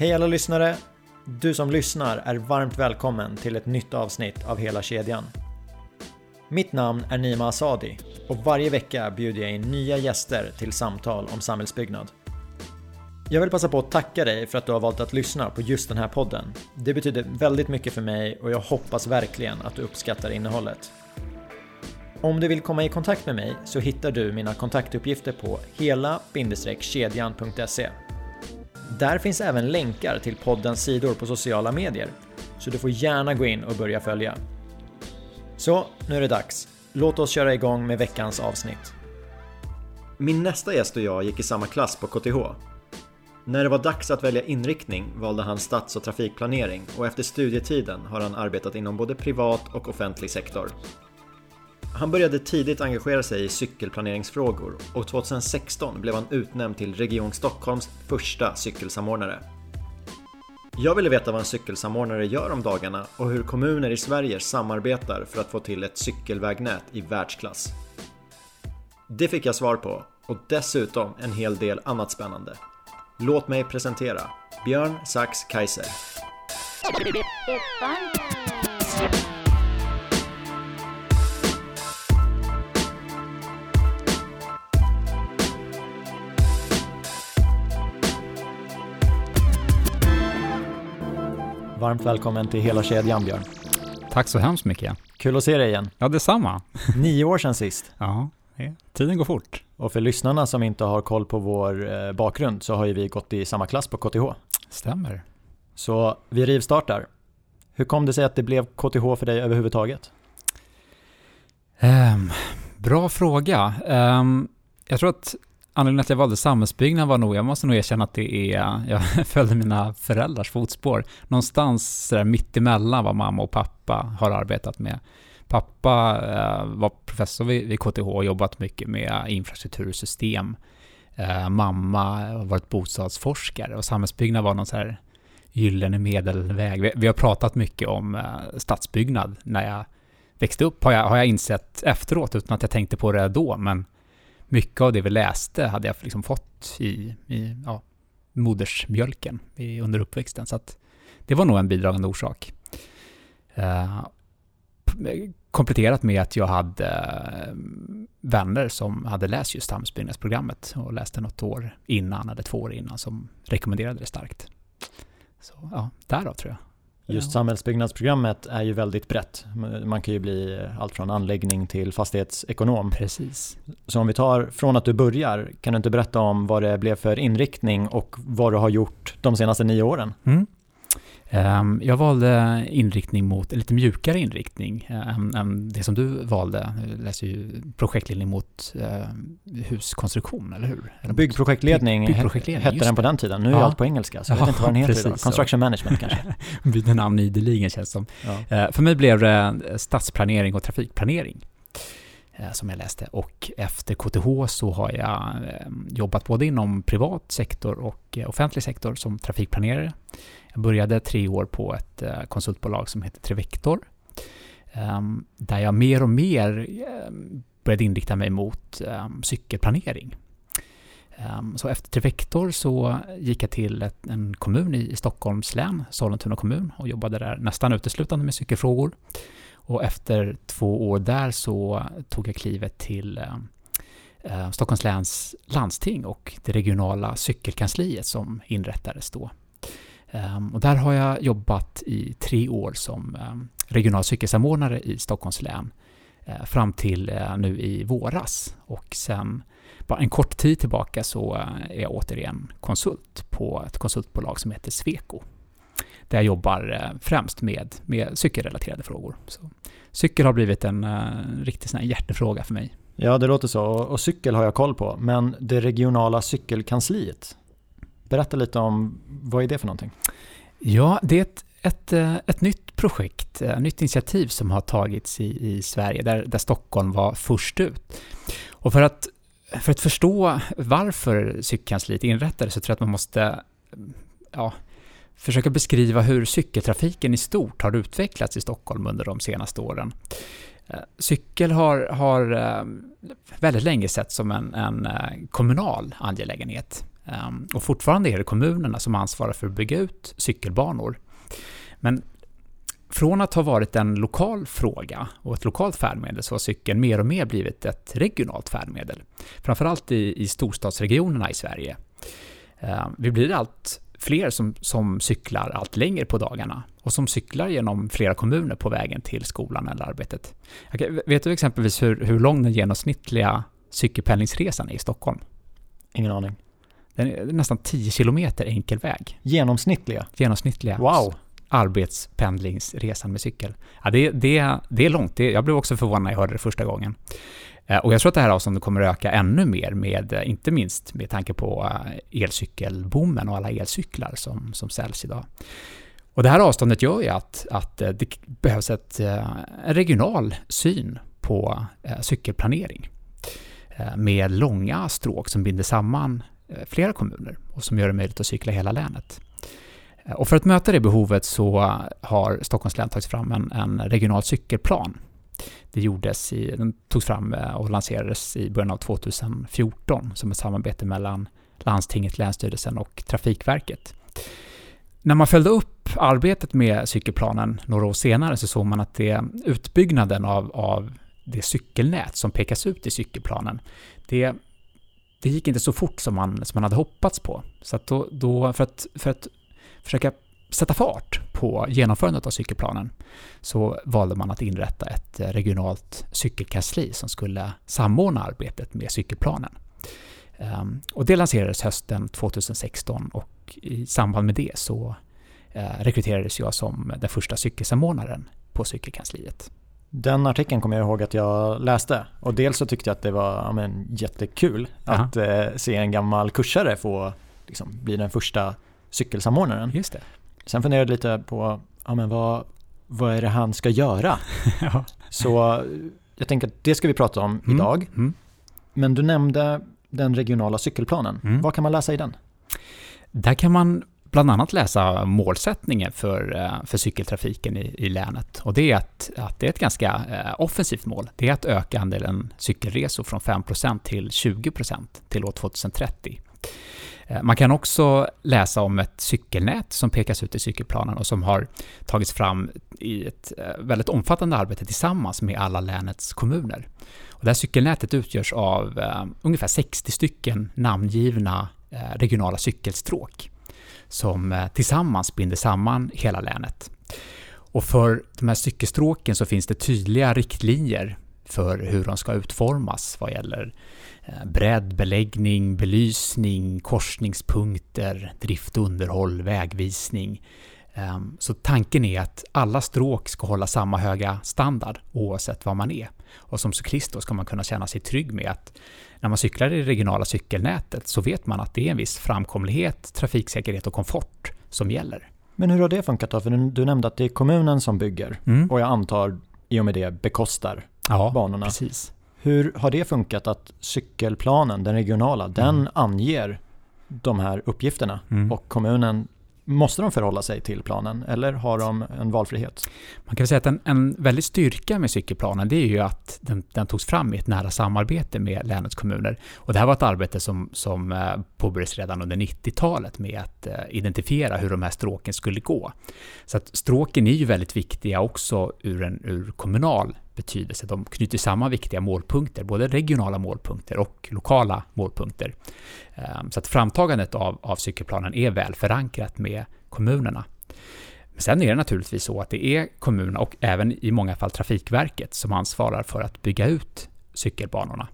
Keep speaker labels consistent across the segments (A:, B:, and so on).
A: Hej alla lyssnare! Du som lyssnar är varmt välkommen till ett nytt avsnitt av Hela kedjan. Mitt namn är Nima Asadi och varje vecka bjuder jag in nya gäster till samtal om samhällsbyggnad. Jag vill passa på att tacka dig för att du har valt att lyssna på just den här podden. Det betyder väldigt mycket för mig och jag hoppas verkligen att du uppskattar innehållet. Om du vill komma i kontakt med mig så hittar du mina kontaktuppgifter på hela-kedjan.se. Där finns även länkar till poddens sidor på sociala medier, så du får gärna gå in och börja följa. Så, nu är det dags. Låt oss köra igång med veckans avsnitt. Min nästa gäst och jag gick i samma klass på KTH. När det var dags att välja inriktning valde han stads och trafikplanering och efter studietiden har han arbetat inom både privat och offentlig sektor. Han började tidigt engagera sig i cykelplaneringsfrågor och 2016 blev han utnämnd till Region Stockholms första cykelsamordnare. Jag ville veta vad en cykelsamordnare gör om dagarna och hur kommuner i Sverige samarbetar för att få till ett cykelvägnät i världsklass. Det fick jag svar på och dessutom en hel del annat spännande. Låt mig presentera Björn Sachs Kaiser. Varmt välkommen till Hela kedjan Björn.
B: Tack så hemskt mycket.
A: Kul att se dig igen.
B: Ja, detsamma.
A: Nio år sedan sist.
B: Ja, tiden går fort.
A: Och för lyssnarna som inte har koll på vår eh, bakgrund så har ju vi gått i samma klass på KTH.
B: Stämmer.
A: Så vi rivstartar. Hur kom det sig att det blev KTH för dig överhuvudtaget?
B: Um, bra fråga. Um, jag tror att anledningen att jag valde samhällsbyggnad var nog, jag måste nog erkänna att det är, jag följde mina föräldrars fotspår. Någonstans där mittemellan vad mamma och pappa har arbetat med. Pappa eh, var professor vid, KTH och jobbat mycket med infrastruktursystem. Eh, mamma har varit bostadsforskare och samhällsbyggnad var någon så här gyllene medelväg. Vi, vi, har pratat mycket om eh, stadsbyggnad när jag växte upp, har jag, har jag insett efteråt, utan att jag tänkte på det då, men mycket av det vi läste hade jag liksom fått i, i ja, modersmjölken i, under uppväxten. Så att det var nog en bidragande orsak. Uh, kompletterat med att jag hade uh, vänner som hade läst just samhällsbyggnadsprogrammet och läste något år innan, eller två år innan, som rekommenderade det starkt. Så ja, därav tror jag.
A: Just samhällsbyggnadsprogrammet är ju väldigt brett. Man kan ju bli allt från anläggning till fastighetsekonom.
B: Precis.
A: Så om vi tar från att du börjar, kan du inte berätta om vad det blev för inriktning och vad du har gjort de senaste nio åren?
B: Mm. Ehm, jag valde inriktning mot, lite mjukare inriktning än, än det som du valde. Jag läste ju projektledning mot eh, huskonstruktion, eller hur?
A: Eller byggprojektledning, byggprojektledning hette den på den tiden. Nu är ja. allt på engelska, så jag vet inte vad den heter idag. Construction management kanske?
B: Byter namn ideligen känns som. Ja. Eh, för mig blev det stadsplanering och trafikplanering eh, som jag läste. Och efter KTH så har jag jobbat både inom privat sektor och offentlig sektor som trafikplanerare. Jag började tre år på ett eh, konsultbolag som heter Trevector, ehm, där jag mer och mer ehm, började inrikta mig mot ehm, cykelplanering. Så efter Trevector så gick jag till en kommun i Stockholms län, Sollentuna kommun, och jobbade där nästan uteslutande med cykelfrågor. Och efter två år där så tog jag klivet till eh, eh, Stockholms läns landsting och det regionala cykelkansliet som inrättades då. Ehm, och där har jag jobbat i tre år som ehm, regional cykelsamordnare i Stockholms län eh, fram till eh, nu i våras. Och sen bara en kort tid tillbaka så eh, är jag återigen konsult på ett konsultbolag som heter Sweco. Där jag jobbar främst med, med cykelrelaterade frågor. Så cykel har blivit en riktig sån hjärtefråga för mig.
A: Ja, det låter så. Och cykel har jag koll på. Men det regionala cykelkansliet, Berätta lite om, vad är det för någonting?
B: Ja, det är ett, ett, eh, ett nytt projekt, ett nytt initiativ som har tagits i, i Sverige, där, där Stockholm var först ut. Och för att, för att förstå varför cykelkansliet inrättades så tror jag att man måste ja, försöka beskriva hur cykeltrafiken i stort har utvecklats i Stockholm under de senaste åren. Eh, cykel har, har väldigt länge sett som en, en kommunal angelägenhet. Ehm, och fortfarande är det kommunerna som ansvarar för att bygga ut cykelbanor. Men från att ha varit en lokal fråga och ett lokalt färdmedel så har cykeln mer och mer blivit ett regionalt färdmedel. Framförallt i, i storstadsregionerna i Sverige. Ehm, vi blir allt fler som, som cyklar allt längre på dagarna och som cyklar genom flera kommuner på vägen till skolan eller arbetet. Vet du exempelvis hur, hur lång den genomsnittliga cykelpendlingsresan är i Stockholm?
A: Ingen aning.
B: Nästan 10 kilometer enkel väg.
A: Genomsnittliga?
B: Genomsnittliga.
A: Wow!
B: Arbetspendlingsresan med cykel. Ja, det, det, det är långt. Det, jag blev också förvånad när jag hörde det första gången. Eh, och jag tror att det här avståndet kommer att öka ännu mer, med, eh, inte minst med tanke på eh, elcykelboomen och alla elcyklar som, som säljs idag. Och det här avståndet gör ju att, att det behövs ett, en regional syn på cykelplanering med långa stråk som binder samman Eh, flera kommuner och som gör det möjligt att cykla hela länet. Eh, och för att möta det behovet så har Stockholms län tagit fram en, en regional cykelplan det gjordes i, den togs fram eh, och lanserades i början av 2014 som ett samarbete mellan landstinget, Länsstyrelsen och Trafikverket. När man följde upp arbetet med cykelplanen några år senare så såg man att det, utbyggnaden av, av det cykelnät som pekas ut i cykelplanen, det, det gick inte så fort som man, som man hade hoppats på. Så att då, då för, att, för att försöka sätta fart på genomförandet av cykelplanen så valde man att inrätta ett eh, regionalt cykelkansli som skulle samordna arbetet med cykelplanen. Ehm, och det lanserades hösten 2016 och i samband med det så eh, rekryterades jag som den första cykelsamordnaren på cykelkansliet.
A: Den artikeln kommer jag ihåg att jag läste och dels så tyckte jag att det var ja, men, jättekul Aha. att eh, se en gammal kursare få liksom, bli den första cykelsamordnaren.
B: Just det.
A: Sen funderade jag lite på, ja men vad, vad är det han ska göra? ja. Så jag tänker att det ska vi prata om mm. idag. Mm. Men du nämnde den regionala cykelplanen. Mm. Vad kan man läsa i den?
B: Där kan man bland annat läsa målsättningen för, eh, för cykeltrafiken i, i länet. Och det är att, att det är ett ganska eh, offensivt mål. Det är att öka andelen cykelresor från 5% till 20% till år 2030. Eh, man kan också läsa om ett cykelnät som pekas ut i cykelplanen och som har tagits fram i ett väldigt omfattande arbete tillsammans med alla länets kommuner. Och det här cykelnätet utgörs av ungefär 60 stycken namngivna regionala cykelstråk som eh, tillsammans binder samman hela länet. Och för de här cykelstråken så finns det tydliga riktlinjer för hur de ska utformas vad gäller eh, bredd, beläggning, belysning, korsningspunkter, drift, underhåll, vägvisning. Ehm, så tanken är att alla stråk ska hålla samma höga standard oavsett var man är. Och som cyklist då ska man kunna känna sig trygg med att när man cyklar i det regionala cykelnätet så vet man att det är en viss framkomlighet, trafiksäkerhet och komfort som gäller.
A: Men hur har det funkat då? För du nämnde att det är kommunen som bygger mm. och jag antar i och med det bekostar ja, banorna.
B: Precis.
A: Hur har det funkat att cykelplanen, den regionala, mm. den anger de här uppgifterna mm. och kommunen Måste de förhålla sig till planen eller har de en valfrihet?
B: Man kan säga att en, en väldig styrka med cykelplanen det är ju att den, den togs fram i ett nära samarbete med länets kommuner. Och det här var ett arbete som, som eh, påbörjades redan under 90-talet med att eh, identifiera hur de här stråken skulle gå. Så att stråken är ju väldigt viktiga också ur en ur kommunal betydelse. De knyter samman viktiga målpunkter, både regionala målpunkter och lokala målpunkter. Ehm, så att framtagandet av, av cykelplanen är väl förankrat med kommunerna. Men sen är det naturligtvis så att det är kommunerna och även i många fall Trafikverket som ansvarar för att bygga ut cykelbanorna.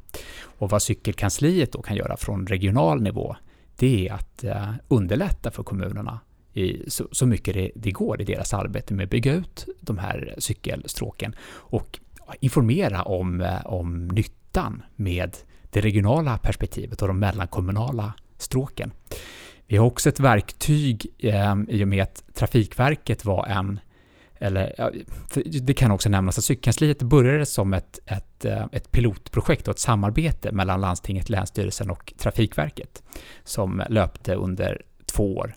B: Och vad cykelkansliet då kan göra från regional nivå, det är att eh, underlätta för kommunerna i så, så mycket det, det, går i deras arbete med att bygga ut de här cykelstråken och informera om, eh, om nyttan med det regionala perspektivet och de mellankommunala stråken. Vi har också ett verktyg eh, i och med att Trafikverket var en eller, det kan också nämnas att cykelkansliet började som ett, ett, eh, ett pilotprojekt och ett samarbete mellan landstinget, Länsstyrelsen och Trafikverket som löpte under två år,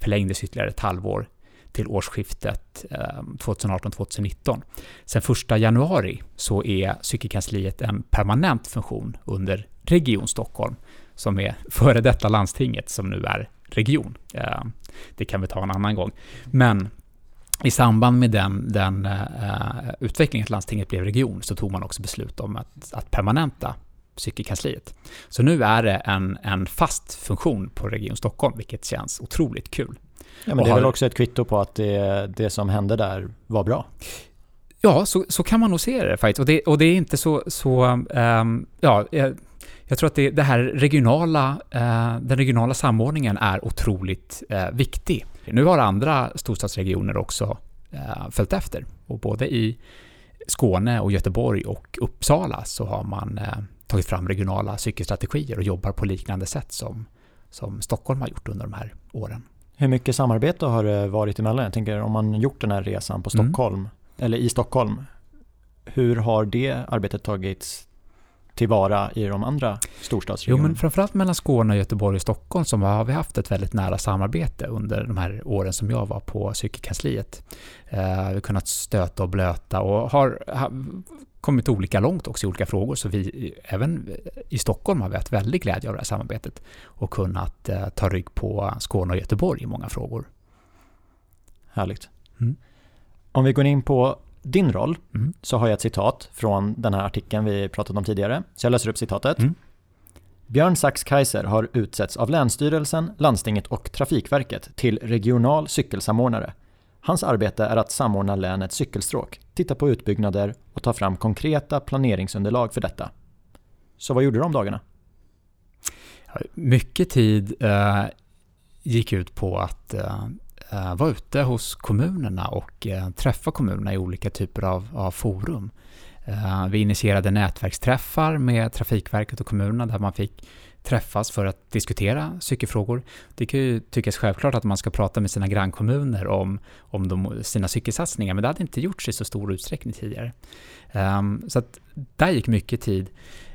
B: förlängdes ytterligare ett halvår till årsskiftet eh, 2018-2019. Sen 1 januari så är cykelkansliet en permanent funktion under Region Stockholm som är före detta landstinget som nu är region. Eh, det kan vi ta en annan gång. Men i samband med den, den uh, utvecklingen att landstinget blev region så tog man också beslut om att, att permanenta cykelkansliet. Så nu är det en, en fast funktion på Region Stockholm, vilket känns otroligt kul.
A: Ja, men det är väl också ett kvitto på att det, det som hände där var bra?
B: Ja, så, så kan man nog se det faktiskt. Och det, och det är inte så... så um, ja, jag, jag, tror att det, det här regionala, uh, den regionala samordningen är otroligt uh, viktig. Nu har andra storstadsregioner också uh, följt efter. Och både i Skåne och Göteborg och Uppsala så har man tagit fram regionala cykelstrategier och jobbar på liknande sätt som, som Stockholm har gjort under de här åren.
A: Hur mycket samarbete har det varit emellan? Jag tänker om man gjort den här resan på mm. Stockholm, mm. eller i Stockholm, hur har det arbetet tagits tillvara i de andra storstadsregionerna?
B: Jo, men framförallt mellan Skåne, Göteborg och Stockholm så har vi haft ett väldigt nära samarbete under de här åren som jag var på cykelkansliet. Eh, vi har kunnat stöta och blöta och har kommit olika långt också i olika frågor, så vi, även i Stockholm har vi haft väldigt glädje av det här samarbetet och kunnat eh, ta rygg på Skåne och Göteborg i många frågor.
A: Härligt. Mm. Om vi går in på din roll mm. så har jag ett citat från den här artikeln vi pratat om tidigare. Så jag läser upp citatet. Mm. Björn Sachs Kaiser har utsetts av Länsstyrelsen, Landstinget och Trafikverket till regional cykelsamordnare. Hans arbete är att samordna länets cykelstråk, titta på utbyggnader och ta fram konkreta planeringsunderlag för detta. Så vad gjorde du om dagarna?
B: Mycket tid eh, gick ut på att eh, Eh, vara ute hos kommunerna och eh, träffa kommunerna i olika typer av, av forum. Eh, vi initierade nätverksträffar med Trafikverket och kommunerna där man fick träffas för att diskutera cykelfrågor. Det kan ju tyckas självklart att man ska prata med sina grannkommuner om, om de, sina cykelsatsningar, men det hade inte gjorts i så stor utsträckning tidigare. Um, så att där gick mycket tid.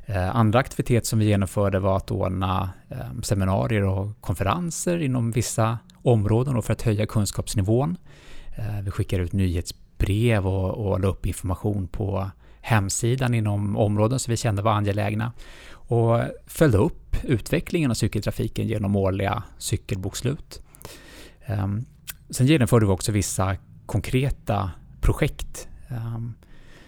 B: Uh, andra aktiviteter som vi genomförde var att ordna um, seminarier och konferenser inom vissa områden för att höja kunskapsnivån. Uh, vi skickade ut nyhetsbrev och, och la upp information på hemsidan inom områden som vi kände var angelägna och följde upp utvecklingen av cykeltrafiken genom årliga cykelbokslut. Um, sen genomförde vi också vissa konkreta projekt um,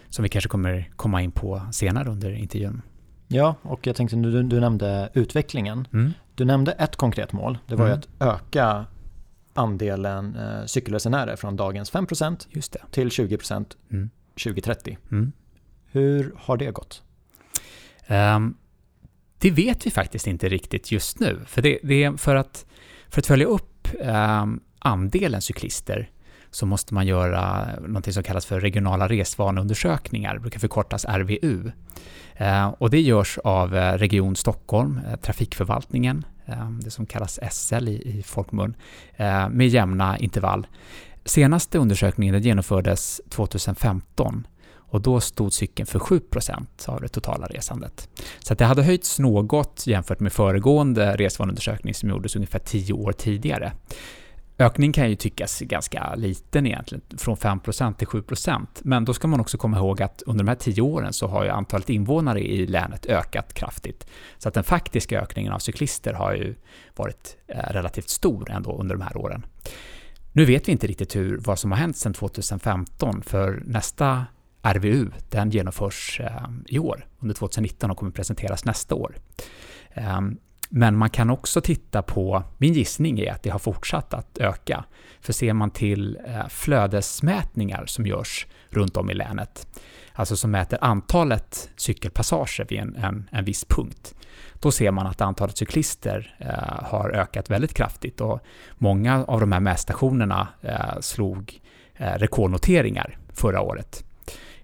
B: som vi kanske kommer komma in på senare under intervjun.
A: Ja, och jag tänkte du, du nämnde utvecklingen. Mm. Du nämnde ett konkret mål. Det var mm. att öka andelen eh, cykelresenärer från dagens 5% Just det. till 20% mm. 2030. Mm. Hur har det gått?
B: Um, det vet vi faktiskt inte riktigt just nu. För, det, det är för, att, för att följa upp um, andelen cyklister så måste man göra något som kallas för regionala resvaneundersökningar, det brukar förkortas RVU. Ehm, och det görs av eh, Region Stockholm, eh, Trafikförvaltningen, det som kallas SL i, i folkmun, eh, med jämna intervall. Senaste undersökningen genomfördes 2015 och då stod cykeln för 7% av det totala resandet. Så det hade höjts något jämfört med föregående resvaneundersökning som gjordes ungefär 10 år tidigare. Ökningen kan ju tyckas ganska liten egentligen, från 5% till 7% men då ska man också komma ihåg att under de här 10 åren så har ju antalet invånare i länet ökat kraftigt. Så att den faktiska ökningen av cyklister har ju varit eh, relativt stor ändå under de här åren. Nu vet vi inte riktigt hur, vad som har hänt sedan 2015, för nästa RVU, den genomförs eh, i år, under 2019 och kommer presenteras nästa år. Ehm, men man kan också titta på, min gissning är att det har fortsatt att öka. För ser man till eh, flödesmätningar som görs runt om i länet, alltså som mäter antalet cykelpassager vid en, en, en viss punkt, då ser man att antalet cyklister eh, har ökat väldigt kraftigt och många av de här mätstationerna eh, slog eh, rekordnoteringar förra året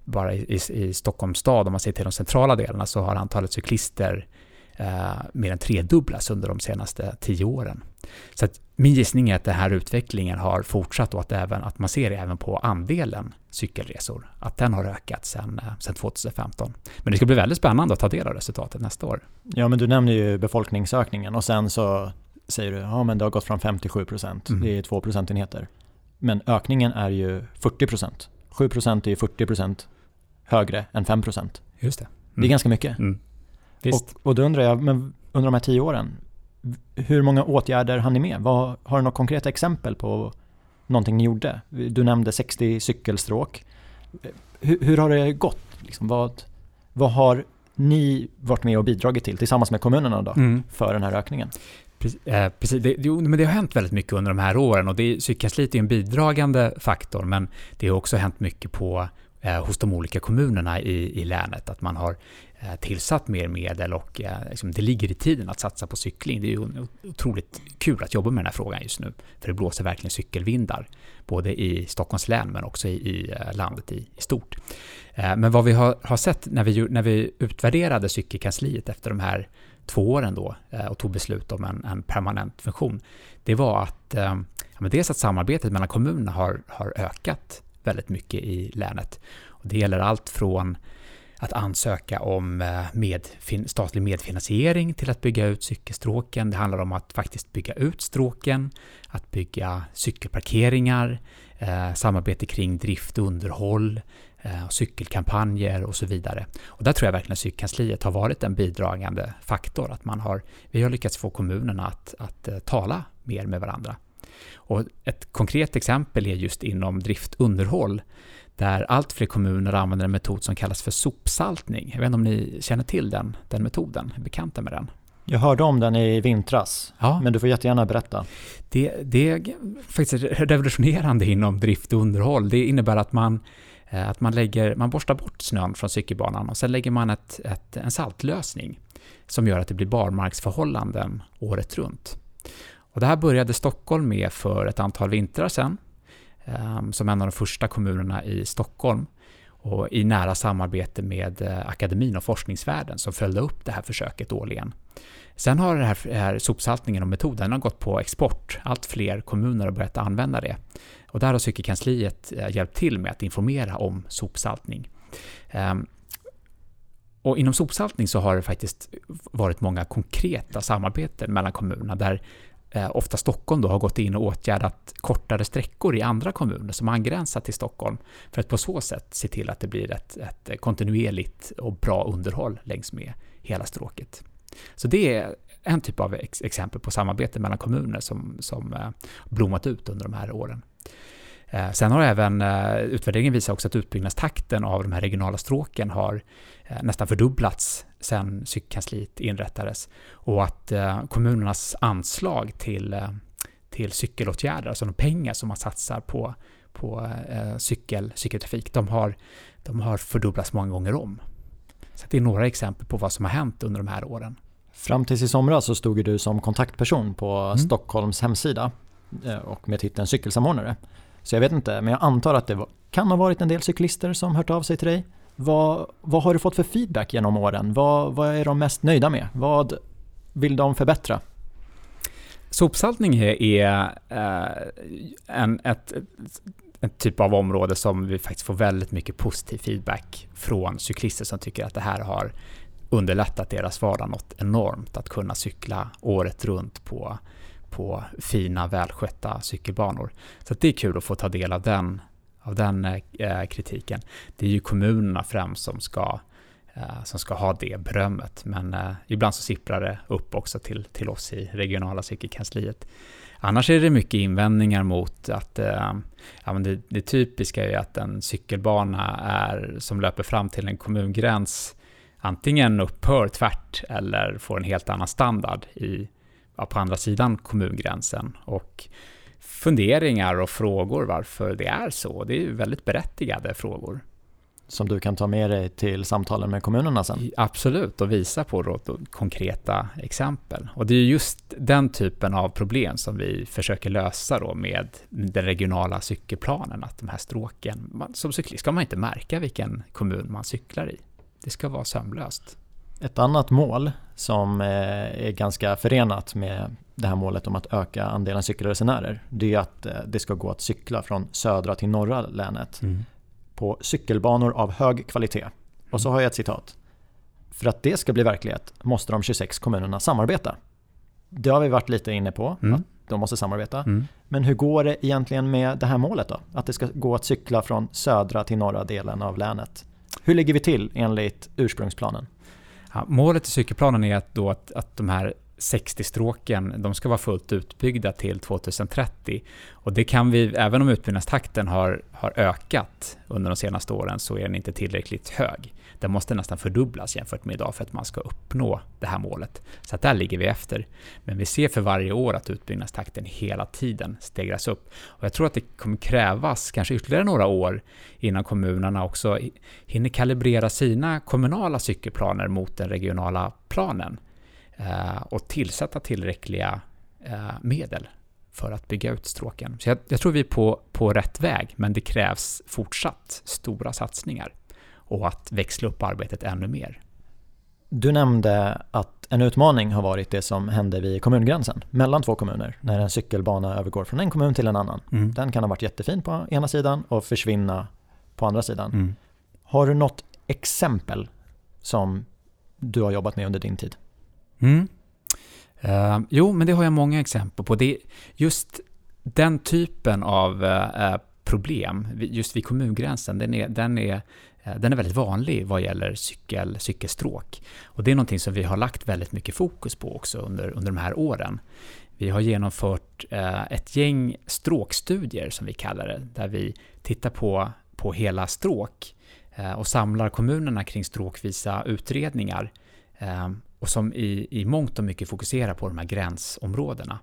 B: bara i, i, Stockholms stad, om man ser till de centrala delarna, så har antalet cyklister eh, mer än tredubblats under de senaste tio åren. Så min gissning är att den här utvecklingen har fortsatt och att, även, att man ser det även på andelen cykelresor, att den har ökat sedan, eh, sedan 2015. Men det ska bli väldigt spännande att ta del av resultatet nästa år.
A: Ja, men du nämner ju befolkningsökningen och sen så säger du ja men det har gått från 5 till 7 procent. Mm. Det är 2 procentenheter. Men ökningen är ju 40 procent. 7 procent är ju 40 procent högre än 5%
B: Just det.
A: Mm. Det är mm. ganska mycket. Mm. Visst. Och, och då undrar jag, men under de här tio åren, hur många åtgärder hann ni med? Vad, har du några konkreta exempel på någonting ni gjorde? Du nämnde 60 cykelstråk. Hur, hur har det gått? Liksom, vad, vad har ni varit med och bidragit till tillsammans med kommunerna då, mm. för den här ökningen?
B: Eh, precis, det, jo, men det har hänt väldigt mycket under de här åren och det, cykelkansliet är en bidragande faktor men det har också hänt mycket på, eh, Eh, hos de olika kommunerna i, i länet. Att man har eh, tillsatt mer medel och eh, liksom, det ligger i tiden att satsa på cykling. Det är ju otroligt kul att jobba med den här frågan just nu för det blåser verkligen cykelvindar både i Stockholms län men också i, i eh, landet i, i stort. Eh, men vad vi har, har sett när vi, när vi utvärderade cykelkansliet efter de här två åren då eh, och tog beslut om en, en permanent funktion, det var att eh, dels att samarbetet mellan kommunerna har, har ökat väldigt mycket i länet. Och det gäller allt från att ansöka om eh, med, statlig medfinansiering till att bygga ut cykelstråken. Det handlar om att faktiskt bygga ut stråken, att bygga cykelparkeringar, eh, samarbete kring drift och underhåll, eh, cykelkampanjer och så vidare. Och där tror jag verkligen att cykelkansliet har varit en bidragande faktor, att man har, vi har lyckats få kommunerna att, att eh, tala mer med varandra. Och ett konkret exempel är just inom drift och underhåll, där allt fler kommuner använder en metod som kallas för sopsaltning. Jag vet inte om ni känner till den, den metoden, är bekanta med den?
A: Jag hörde om den i vintras, ja. men du får jättegärna berätta.
B: Det, det är faktiskt revolutionerande inom drift och underhåll. Det innebär att man, eh, att man, lägger, man borstar bort snön från cykelbanan och sen lägger man ett, ett, en saltlösning som gör att det blir barmarksförhållanden året runt. Och det här började Stockholm med för ett antal vintrar sedan, ehm, som en av de första kommunerna i Stockholm och i nära samarbete med eh, akademin och forskningsvärlden som följde upp det här försöket årligen. Sen har den här, här sopsaltningen och metoden har gått på export. Allt fler kommuner har börjat använda det. Och där har cykelkansliet eh, hjälpt till med att informera om sopsaltning. Ehm, och inom sopsaltning så har det faktiskt varit många konkreta samarbeten mellan kommunerna där Eh, ofta Stockholm då har gått in och åtgärdat kortare sträckor i andra kommuner som angränsar till Stockholm för att på så sätt se till att det blir ett, ett kontinuerligt och bra underhåll längs med hela stråket. Så det är en typ av ex exempel på samarbete mellan kommuner som, som eh, blommat ut under de här åren. Eh, sen har även eh, utvärderingen visat också att utbyggnadstakten av de här regionala stråken har eh, nästan fördubblats sedan cykelkansliet inrättades och att kommunernas anslag till, till cykelåtgärder, alltså de pengar som man satsar på, på cykel, cykeltrafik, de har, de har fördubblats många gånger om. Så det är några exempel på vad som har hänt under de här åren.
A: Fram tills i somras så stod du som kontaktperson på mm. Stockholms hemsida eh, och med titeln cykelsamordnare. Så jag vet inte, men jag antar att det kan ha varit en del cyklister som hört av sig till dig. Vad, vad har du fått för feedback genom åren? Vad, vad är de mest nöjda med? Vad vill de förbättra?
B: Sopsaltning är eh, en, ett, en typ av område som vi faktiskt får väldigt mycket positiv feedback från cyklister som tycker att det här har underlättat deras vardag något enormt att kunna cykla året runt på, på fina, välskötta cykelbanor. Så det är kul att få ta del av den, av den eh, eh, kritiken. Det är ju kommunerna främst som ska, eh, som ska ha det berömmet, men eh, ibland så sipprar det upp också till, till oss i regionala cykelkansliet. Annars är det mycket invändningar mot att eh, ja, men det, det typiska är att en cykelbana är, som löper fram till en kommungräns antingen upphör tvärt eller får en helt annan standard i, ja, på andra sidan kommungränsen. Och funderingar och frågor varför det är så, det är väldigt berättigade frågor.
A: Som du kan ta med dig till samtalen med kommunerna sen?
B: Absolut, och visa på då, då, konkreta exempel. Och det är just den typen av problem som vi försöker lösa då med den regionala cykelplanen, att de här stråken, man, som cyklist ska man inte märka vilken kommun man cyklar i. Det ska vara sömlöst.
A: Ett annat mål som eh, är ganska förenat med det här målet om att öka andelen cykelresenärer det är att eh, det ska gå att cykla från södra till norra länet mm. på cykelbanor av hög kvalitet. Och så har jag ett citat. För att det ska bli verklighet måste de 26 kommunerna samarbeta. Det har vi varit lite inne på, mm. att de måste samarbeta. Mm. Men hur går det egentligen med det här målet då? Att det ska gå att cykla från södra till norra delen av länet. Hur ligger vi till enligt ursprungsplanen?
B: Ja, målet i cykelplanen är att, då att, att de här 60-stråken, de ska vara fullt utbyggda till 2030. Och det kan vi, även om utbyggnadstakten har, har ökat under de senaste åren, så är den inte tillräckligt hög. Den måste nästan fördubblas jämfört med idag för att man ska uppnå det här målet. Så att där ligger vi efter. Men vi ser för varje år att utbyggnadstakten hela tiden stegras upp. Och jag tror att det kommer krävas kanske ytterligare några år innan kommunerna också hinner kalibrera sina kommunala cykelplaner mot den regionala planen eh, och tillsätta tillräckliga eh, medel för att bygga ut stråken. Så jag, jag tror vi är på, på rätt väg, men det krävs fortsatt stora satsningar och att växla upp arbetet ännu mer.
A: Du nämnde att en utmaning har varit det som hände vid kommungränsen mellan två kommuner när en cykelbana övergår från en kommun till en annan. Mm. Den kan ha varit jättefin på ena sidan och försvinna på andra sidan. Mm. Har du något exempel som du har jobbat med under din tid?
B: Mm. Uh, jo, men det har jag många exempel på. Det just den typen av uh, problem, just vid kommungränsen, den är, den är Eh, den är väldigt vanlig vad gäller cykel, cykelstråk. Och det är någonting som vi har lagt väldigt mycket fokus på också under, under de här åren. Vi har genomfört eh, ett gäng stråkstudier som vi kallar det, där vi tittar på, på hela stråk eh, och samlar kommunerna kring stråkvisa utredningar och som i, i mångt och mycket fokuserar på de här gränsområdena.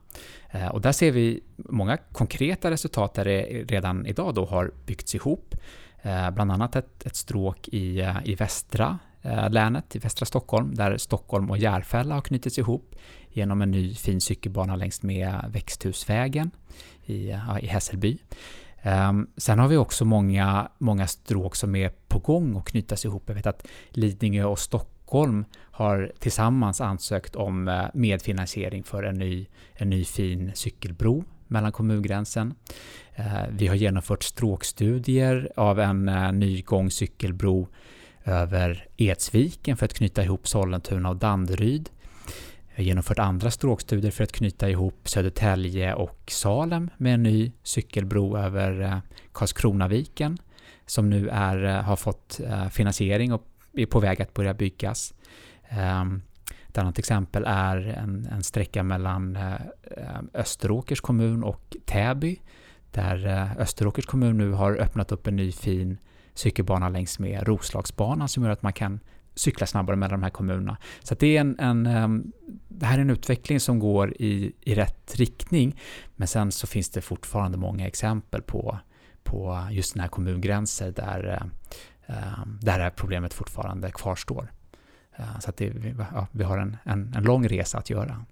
B: Och där ser vi många konkreta resultat där det redan idag då har byggts ihop Eh, bland annat ett, ett stråk i, eh, i västra eh, länet, i västra Stockholm, där Stockholm och Järfälla har knutits ihop genom en ny fin cykelbana längs med Växthusvägen i, i Hässelby. Ehm, sen har vi också många, många stråk som är på gång att knytas ihop. Jag vet att Lidingö och Stockholm har tillsammans ansökt om medfinansiering för en ny, en ny fin cykelbro mellan kommungränsen. Eh, vi har genomfört stråkstudier av en eh, ny gångcykelbro över Edsviken för att knyta ihop Sollentuna och Danderyd. Vi har genomfört andra stråkstudier för att knyta ihop Södertälje och Salem med en ny cykelbro över eh, Karlskronaviken som nu är, har fått finansiering och är på väg att börja byggas. Ehm, ett annat exempel är en, en sträcka mellan eh, eh, Österåkers kommun och Täby där eh, Österåkers kommun nu har öppnat upp en ny fin cykelbana längs med Roslagsbanan som gör att man kan cykla snabbare mellan de här kommunerna. Så det, är en, en, ehm, det här är en utveckling som går i, i rätt riktning, men sen så finns det fortfarande många exempel på, på just den här kommungränser där, ehm, där det här problemet fortfarande kvarstår. Eh, så att det, ja, vi har en, en, en lång resa att göra.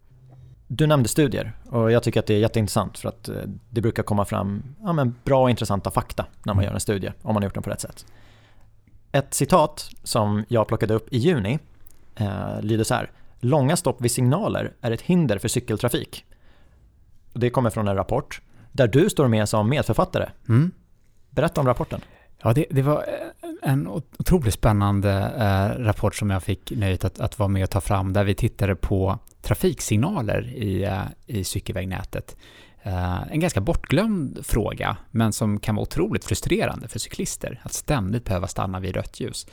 A: Du nämnde studier och jag tycker att det är jätteintressant för att eh, det brukar komma fram ja, men bra och intressanta fakta när man mm. gör en studie, om man har gjort den på rätt sätt. Ett citat som jag plockade upp i juni eh, lyder så här. Långa stopp vid signaler är ett hinder för cykeltrafik. Det kommer från en rapport där du står med som medförfattare. Mm. Berätta om rapporten.
B: Ja, det, det, var eh, en otroligt spännande eh, rapport som jag fick nöjet att, att vara med och ta fram, där vi tittade på trafiksignaler i, eh, i cykelvägnätet. Eh, en ganska bortglömd fråga, men som kan vara otroligt frustrerande för cyklister, att ständigt behöva stanna vid rött ljus.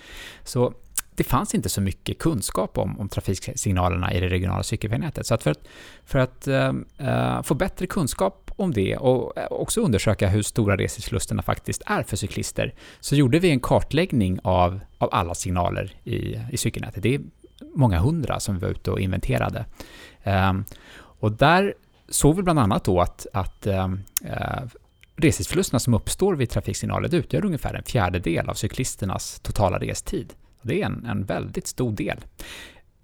B: Så det fanns inte så mycket kunskap om, om trafiksignalerna i det regionala cykelvägnätet. Så att för att, för att eh, eh, få bättre kunskap om det och också undersöka hur stora reseslusterna faktiskt är för cyklister, så gjorde vi en kartläggning av, av alla signaler i, i cykelnätet. Det är många hundra som vi var ute och inventerade. Um, och där såg vi bland annat då att, att ehm, eh, um, uh, reseförlusterna som uppstår vid trafiksignaler utgör ungefär en fjärdedel av cyklisternas totala restid. Det är en, en väldigt stor del.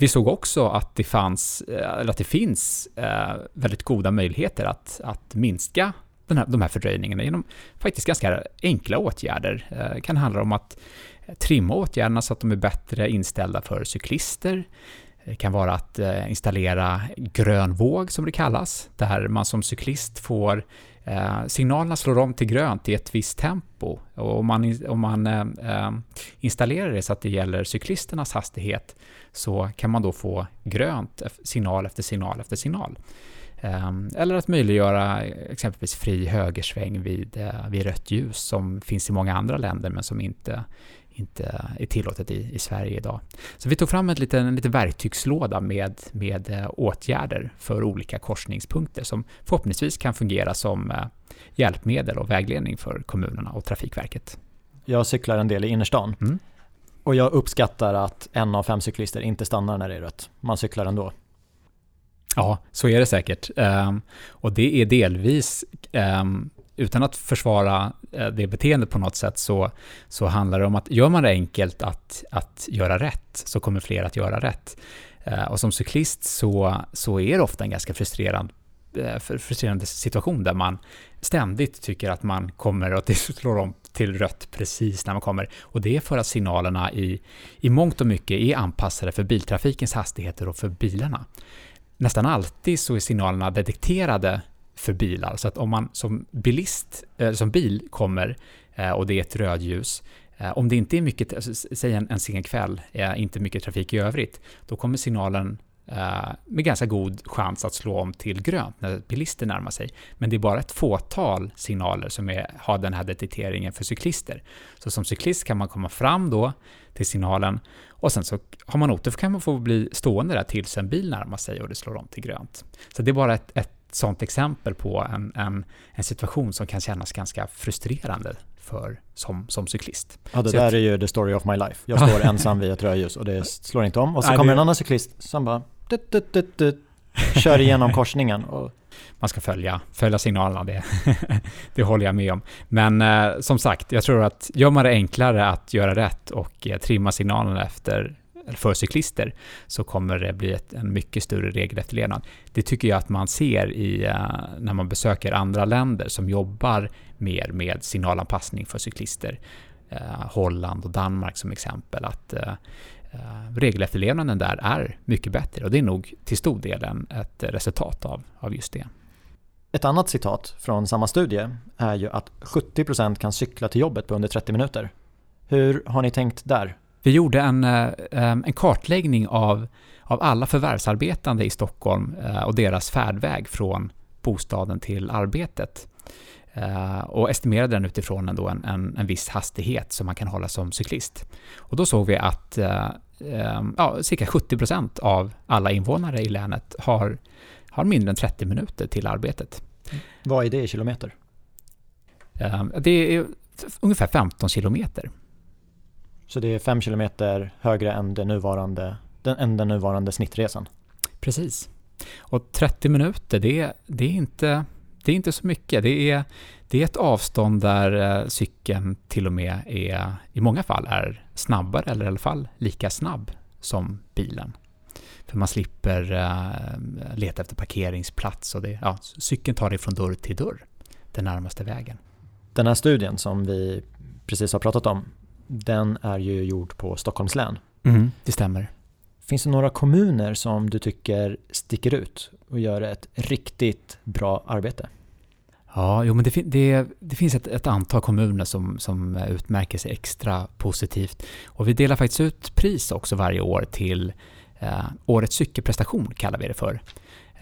B: Vi såg också att det, fanns, eh, eller att det finns eh, väldigt goda möjligheter att, att minska den här, de här fördröjningarna genom faktiskt ganska enkla åtgärder. Det kan handla om att trimma åtgärderna så att de är bättre inställda för cyklister. Det kan vara att eh, installera grön våg som det kallas, där man som cyklist får Eh, signalerna slår om till grönt i ett visst tempo och om man, om man eh, eh, installerar det så att det gäller cyklisternas hastighet så kan man då få grönt signal efter signal efter signal. Eh, eller att möjliggöra exempelvis fri högersväng vid, eh, vid rött ljus som finns i många andra länder men som inte inte är tillåtet i, i Sverige idag. Så vi tog fram en liten, en liten verktygslåda med, med eh, åtgärder för olika korsningspunkter som förhoppningsvis kan fungera som eh, hjälpmedel och vägledning för kommunerna och Trafikverket.
A: Jag cyklar en del i innerstan mm. och jag uppskattar att en av fem cyklister inte stannar när det är rött. Man cyklar ändå.
B: Ja, så är det säkert. Um, och det är delvis um, utan att försvara eh, det beteendet på något sätt så, så handlar det om att gör man det enkelt att, att göra rätt så kommer fler att göra rätt. Eh, och som cyklist så, så är det ofta en ganska frustrerande, eh, frustrerande situation där man ständigt tycker att man kommer och det slår om till rött precis när man kommer. Och det är för att signalerna i, i mångt och mycket är anpassade för biltrafikens hastigheter och för bilarna. Nästan alltid så är signalerna detekterade för bilar. Så att om man som bilist, eh, som bil kommer eh, och det är ett rödljus, eh, om det inte är mycket, alltså, säg en, en sen kväll, eh, inte mycket trafik i övrigt, då kommer signalen eh, med ganska god chans att slå om till grönt när bilister närmar sig. Men det är bara ett fåtal signaler som är, har den här detekteringen för cyklister. Så som cyklist kan man komma fram då till signalen och sen så har man otur kan man få bli stående där tills en bil närmar sig och det slår om till grönt. Så det är bara ett, ett sånt exempel på en, en, en, situation som kan kännas ganska frustrerande för, som, som cyklist.
A: Ja, det så där jag, är ju the story of my life. Jag står ensam vid ett rödljus och det slår inte om. Och så kommer en annan cyklist som bara dut, dut, dut, dut, kör igenom korsningen. Och...
B: Man ska följa, följa signalerna, det, det håller jag med om. Men eh, som sagt, jag tror att gör man det enklare att göra rätt och eh, trimma signalerna efter för cyklister så kommer det bli ett, en mycket större regelefterlevnad. Det tycker jag att man ser i, eh, när man besöker andra länder som jobbar mer med signalanpassning för cyklister. Eh, Holland och Danmark som exempel. att eh, regelefterlevnaden där är mycket bättre och det är nog till stor del ett resultat av, av just det.
A: Ett annat citat från samma studie är ju att 70% kan cykla till jobbet på under 30 minuter. Hur har ni tänkt där?
B: Vi gjorde en, eh, en kartläggning av, av alla förvärvsarbetande i Stockholm eh, och deras färdväg från bostaden till arbetet. Eh, och estimerade den utifrån en, en, en, en viss hastighet som man kan hålla som cyklist. Och då såg vi att ja, cirka 70 procent av alla invånare i länet har, har mindre än 30 minuter till arbetet.
A: Vad är det i kilometer?
B: Det är ungefär 15 kilometer.
A: Så det är 5 km högre än, det nuvarande, den, än den nuvarande snittresan.
B: Precis. Och 30 minuter, det, det, är, inte, det är inte så mycket. Det är, det är ett avstånd där eh, cykeln till och med är, i många fall är snabbare, eller i alla fall lika snabb som bilen. För man slipper uh, leta efter parkeringsplats och det, ja, cykeln tar dig från dörr till dörr, den närmaste vägen.
A: Den här studien som vi precis har pratat om, den är ju gjord på Stockholms län.
B: Mm, det stämmer.
A: Finns det några kommuner som du tycker sticker ut och gör ett riktigt bra arbete?
B: Ja, jo, men det, det, det finns ett, ett, antal kommuner som, som utmärker sig extra positivt. Och vi delar faktiskt ut pris också varje år till eh, Årets cykelprestation, kallar vi det för.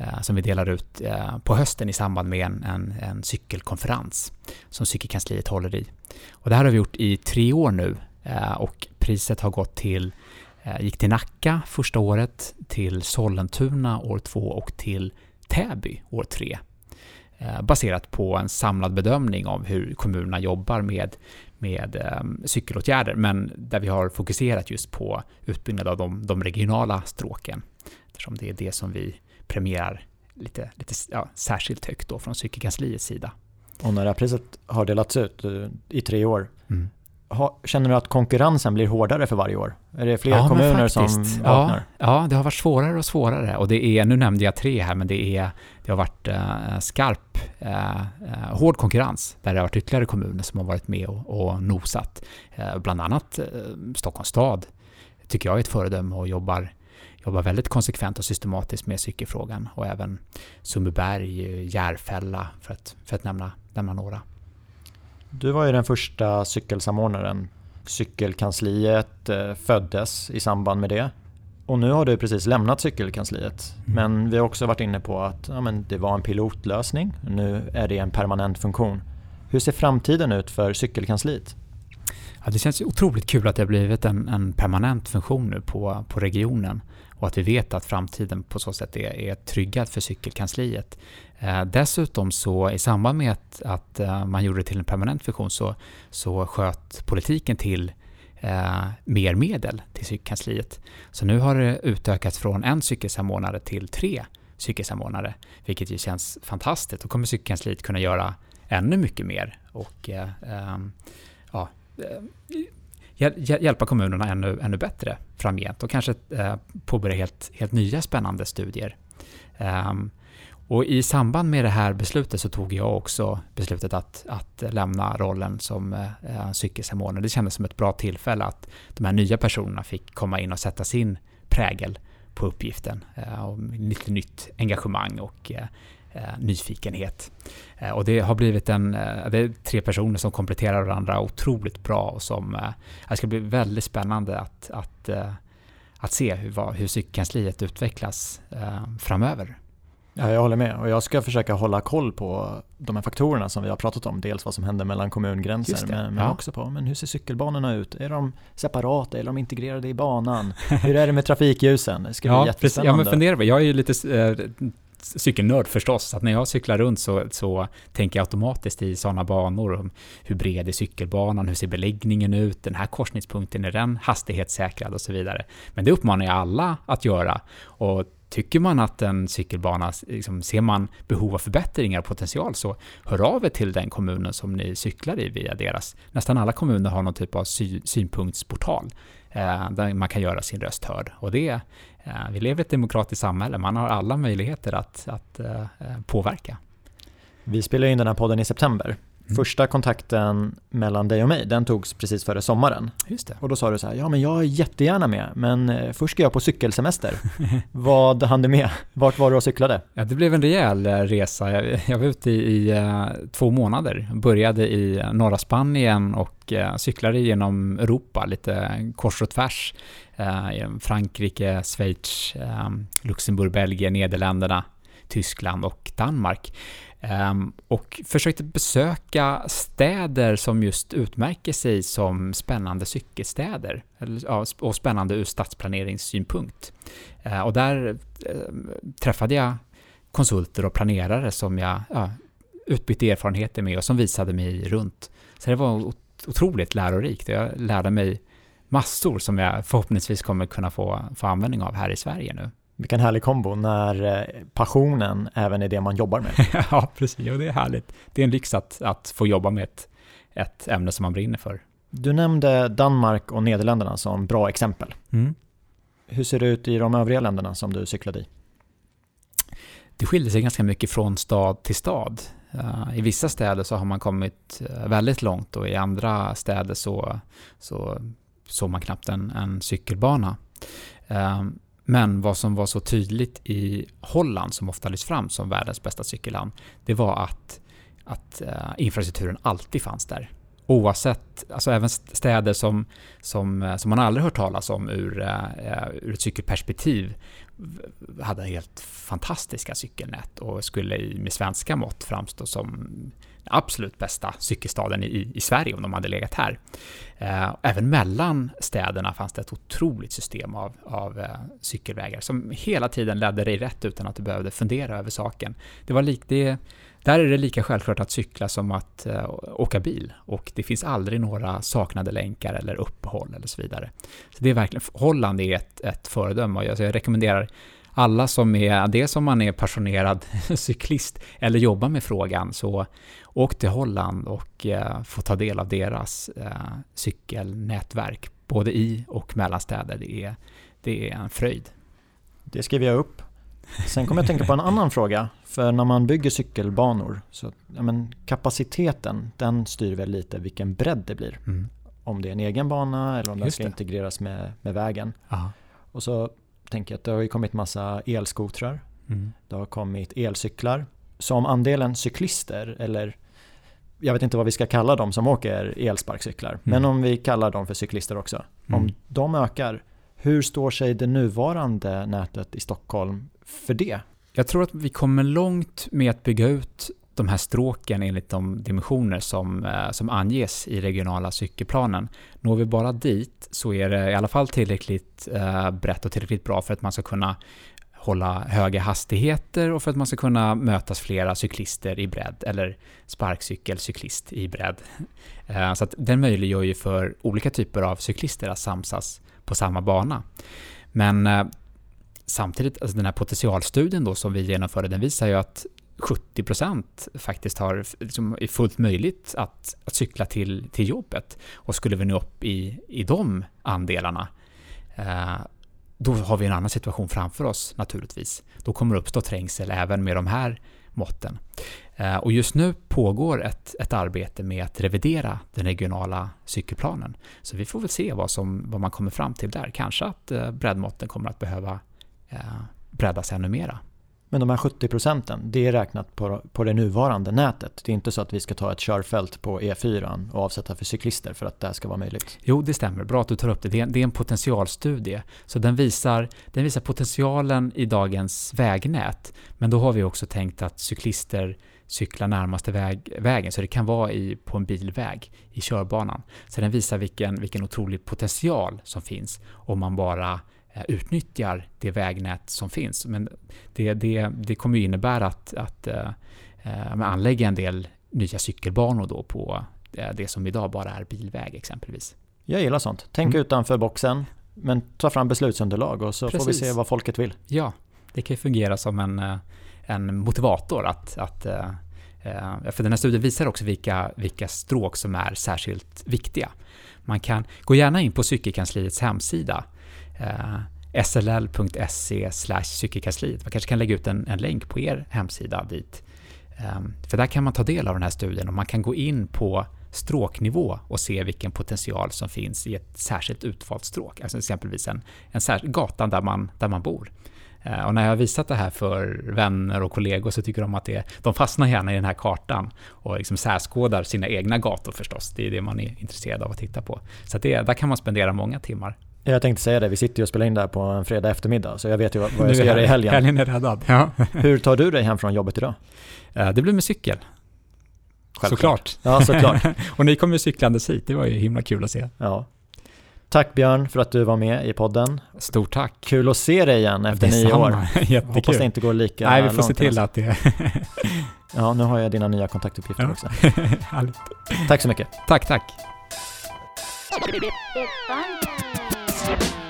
B: Eh, som vi delar ut eh, på hösten i samband med en, en, en cykelkonferens som cykelkansliet håller i. Och det här har vi gjort i tre år nu eh, och priset har gått till, gick till Nacka första året, till Sollentuna år två och till Täby år tre. Baserat på en samlad bedömning av hur kommunerna jobbar med, med cykelåtgärder, men där vi har fokuserat just på utbyggnad av de, de regionala stråken. Eftersom det är det som vi premierar lite, lite ja, särskilt högt då från cykelkansliets sida.
A: Och när det här priset har delats ut eh, i tre år, mm. känner du att konkurrensen blir hårdare för varje år? Är det fler ja, kommuner som vaknar?
B: Ja, ja, det har varit svårare och svårare. Och det är, nu nämnde jag tre här, men det, är, det har varit uh, skarp, uh, uh, hård konkurrens. Där det har varit ytterligare kommuner som har varit med och, och nosat. bland annat Stockholms stad tycker jag är ett föredöme och jobbar jobbar väldigt konsekvent och systematiskt med cykelfrågan och även Sundbyberg, Järfälla för att, för att nämna, nämna några.
A: Du var ju den första cykelsamordnaren. Cykelkansliet eh, föddes i samband med det. Och nu har du precis lämnat cykelkansliet. Mm. Men vi har också varit inne på att ja, men det var en pilotlösning. Nu är det en permanent funktion. Hur ser framtiden ut för cykelkansliet?
B: Ja, det känns otroligt kul att det har blivit en, en permanent funktion nu på, på regionen och att vi vet att framtiden på så sätt är, är tryggad för cykelkansliet. Eh, dessutom så i samband med att, att eh, man gjorde det till en permanent funktion så, så sköt politiken till eh, mer medel till cykelkansliet. Så nu har det utökats från en cykelsamordnare till tre cykelsamordnare, vilket ju känns fantastiskt. Då kommer cykelkansliet kunna göra ännu mycket mer och eh, eh, ja, Eh, hjälpa kommunerna ännu, ännu bättre framgent och kanske eh, påbörja helt, helt nya spännande studier. Um, och i samband med det här beslutet så tog jag också beslutet att, att lämna rollen som eh, eh, cykelsamordnare. Det kändes som ett bra tillfälle att de här nya personerna fick komma in och sätta sin prägel på uppgiften. Eh, och lite nytt engagemang och eh, eh, eh nyfikenhet. Eh, och det har blivit en, eh, det är tre personer som kompletterar varandra otroligt bra och som, det ska bli väldigt spännande att, att, att se hur, hur cykelkansliet utvecklas framöver.
A: Ja, jag håller med och jag ska försöka hålla koll på de här faktorerna som vi har pratat om. Dels vad som händer mellan kommungränser men, men ja. också på men hur ser cykelbanorna ut? Är de separata eller är de integrerade i banan? hur är det med trafikljusen? Det ska
B: ja,
A: bli jättespännande.
B: Ja, men fundera Jag är ju lite eh, cykelnörd förstås, så att när jag cyklar runt så, så tänker jag automatiskt i sådana banor. Hur bred är cykelbanan? Hur ser beläggningen ut? Den här korsningspunkten, är den hastighetssäkrad och så vidare? Men det uppmanar jag alla att göra. Och Tycker man att en cykelbana, liksom, ser man behov av förbättringar och potential så hör av er till den kommunen som ni cyklar i via deras. Nästan alla kommuner har någon typ av sy synpunktsportal eh, där man kan göra sin röst hörd. Och det, Eh, vi lever i ett demokratiskt samhälle, man har alla möjligheter att, att eh, påverka.
A: Vi spelar in den här podden i september Första kontakten mellan dig och mig, den togs precis före sommaren.
B: Just det.
A: Och då sa du så här, ja men jag är jättegärna med, men eh, först ska jag på cykelsemester. Vad hann du med? Vart var du och cyklade?
B: Ja, det blev en rejäl eh, resa. Jag, var ute i, i uh, två månader. Började i norra Spanien och cyklade genom Europa, lite kors och tvärs. Frankrike, Schweiz, Luxemburg, Belgien, Nederländerna, Tyskland och Danmark. Ehm, och försökte besöka städer som just utmärker sig som spännande cykelstäder och spännande ur stadsplaneringssynpunkt. Ehm, och där ehm, träffade jag konsulter och planerare som jag ja, utbytte erfarenheter med och som visade mig runt. Så det var otroligt lärorikt. Jag lärde mig massor som jag förhoppningsvis kommer kunna få, få användning av här i Sverige nu.
A: Vilken härlig kombo när eh, passionen även är det man jobbar med.
B: ja, precis. Och det är härligt. Det är en lyx att, att få jobba med ett, ett ämne som man brinner för.
A: Du nämnde Danmark och Nederländerna som bra exempel. Mm. Hur ser det ut i de övriga länderna som du cyklade i?
B: Det skiljer sig ganska mycket från stad till stad. Uh, I vissa städer så har man kommit uh, väldigt långt och i andra städer så, så såg man knappt en, en cykelbana. Men vad som var så tydligt i Holland, som ofta lyfts fram som världens bästa cykelland, det var att, att uh, infrastrukturen alltid fanns där. Oavsett, alltså även städer som, som, eh, som man aldrig hört talas om ur, uh, ur ett cykelperspektiv hade helt fantastiska cykelnät och skulle med svenska mått framstå som absolut bästa cykelstaden i, i Sverige om de hade legat här. Eh, även mellan städerna fanns det ett otroligt system av, av eh, cykelvägar som hela tiden ledde dig rätt utan att du behövde fundera över saken. Det var lik, det, där är det lika självklart att cykla som att uh, åka bil och det finns aldrig några saknade länkar eller uppehåll eller så vidare. Så det är verkligen, Holland är ett, ett föredöme och jag, jag rekommenderar alla som är, dels om man är passionerad cyklist eller jobbar med frågan, så åk till Holland och eh, få ta del av deras eh, cykelnätverk, både i och mellan städer. Det är, det är en fröjd.
A: Det skriver jag upp. Sen kommer jag tänka på en annan fråga. För när man bygger cykelbanor, så ja, men kapaciteten, den styr väl lite vilken bredd det blir. Mm. Om det är en egen bana eller om den ska integreras med, med vägen. Aha. Och så tänker att det har ju kommit massa elskotrar. Mm. Det har kommit elcyklar. Så om andelen cyklister eller jag vet inte vad vi ska kalla dem som åker elsparkcyklar. Mm. Men om vi kallar dem för cyklister också. Mm. Om de ökar, hur står sig det nuvarande nätet i Stockholm för det?
B: Jag tror att vi kommer långt med att bygga ut de här stråken enligt de dimensioner som, eh, som anges i regionala cykelplanen. Når vi bara dit så är det i alla fall tillräckligt eh, brett och tillräckligt bra för att man ska kunna hålla höga hastigheter och för att man ska kunna mötas flera cyklister i bredd eller sparkcykelcyklist i bredd. Eh, så att den möjliggör ju för olika typer av cyklister att samsas på samma bana. Men samtidigt, alltså den här potentialstudien då som vi genomförde, den visar ju att 70% faktiskt har liksom, är fullt möjligt att, att cykla till, till jobbet. Och skulle vi nå upp i, i de andelarna, eh, då har vi en annan situation framför oss naturligtvis. Då kommer det uppstå trängsel även med de här måtten. Eh, och just nu pågår ett, ett arbete med att revidera den regionala cykelplanen. Så vi får väl se vad, som, vad man kommer fram till där. Kanske att eh, breddmåtten kommer att behöva eh, breddas ännu mera.
A: Men de här 70 procenten, det är räknat på, på det nuvarande nätet. Det är inte så att vi ska ta ett körfält på E4 och avsätta för cyklister för att det här ska vara möjligt.
B: Jo, det stämmer. Bra att du tar upp det. Det är, det är en potentialstudie. Så den visar, den visar potentialen i dagens vägnät. Men då har vi också tänkt att cyklister cyklar närmaste väg, vägen, så det kan vara i, på en bilväg i körbanan. Så den visar vilken, vilken otrolig potential som finns om man bara utnyttjar det vägnät som finns. Men det, det, det kommer ju innebära att, att äh, anlägga en del nya cykelbanor då på det som idag bara är bilväg exempelvis.
A: Jag gillar sånt. Tänk mm. utanför boxen, men ta fram beslutsunderlag och så Precis. får vi se vad folket vill.
B: Ja, det kan ju fungera som en, en motivator att, att för den här studien visar också vilka, vilka stråk som är särskilt viktiga. Man kan gå gärna in på cykelkansliets hemsida eh, sll.se psykikansliet. Man kanske kan lägga ut en, en länk på er hemsida dit. Ehm, för där kan man ta del av den här studien och man kan gå in på stråknivå och se vilken potential som finns i ett särskilt utvalt stråk, alltså exempelvis en, en särskild gatan där man, där man bor. Eh, och när jag har visat det här för vänner och kollegor så tycker de att det, de fastnar gärna i den här kartan och liksom särskådar sina egna gator förstås. Det är det man är intresserad av att titta på. Så det, där kan man spendera många timmar.
A: Jag tänkte säga det, vi sitter ju och spelar in där på en fredag eftermiddag så jag vet ju vad, jag ska göra i helgen.
B: Helgen är räddad. Ja.
A: Hur tar du dig hem från jobbet idag?
B: Eh, det blir med cykel. Självklart. Såklart.
A: Ja, såklart.
B: och ni kom ju cyklandes hit, det var ju himla kul att se.
A: Ja. Tack Björn för att du var med i podden.
B: Stort tack.
A: Kul att se dig igen efter nio år.
B: Jättekul.
A: Hoppas det inte går lika
B: Nej, vi får se till att det...
A: ja, nu har jag dina nya kontaktuppgifter ja. också. Tack så mycket.
B: Tack, tack.
C: you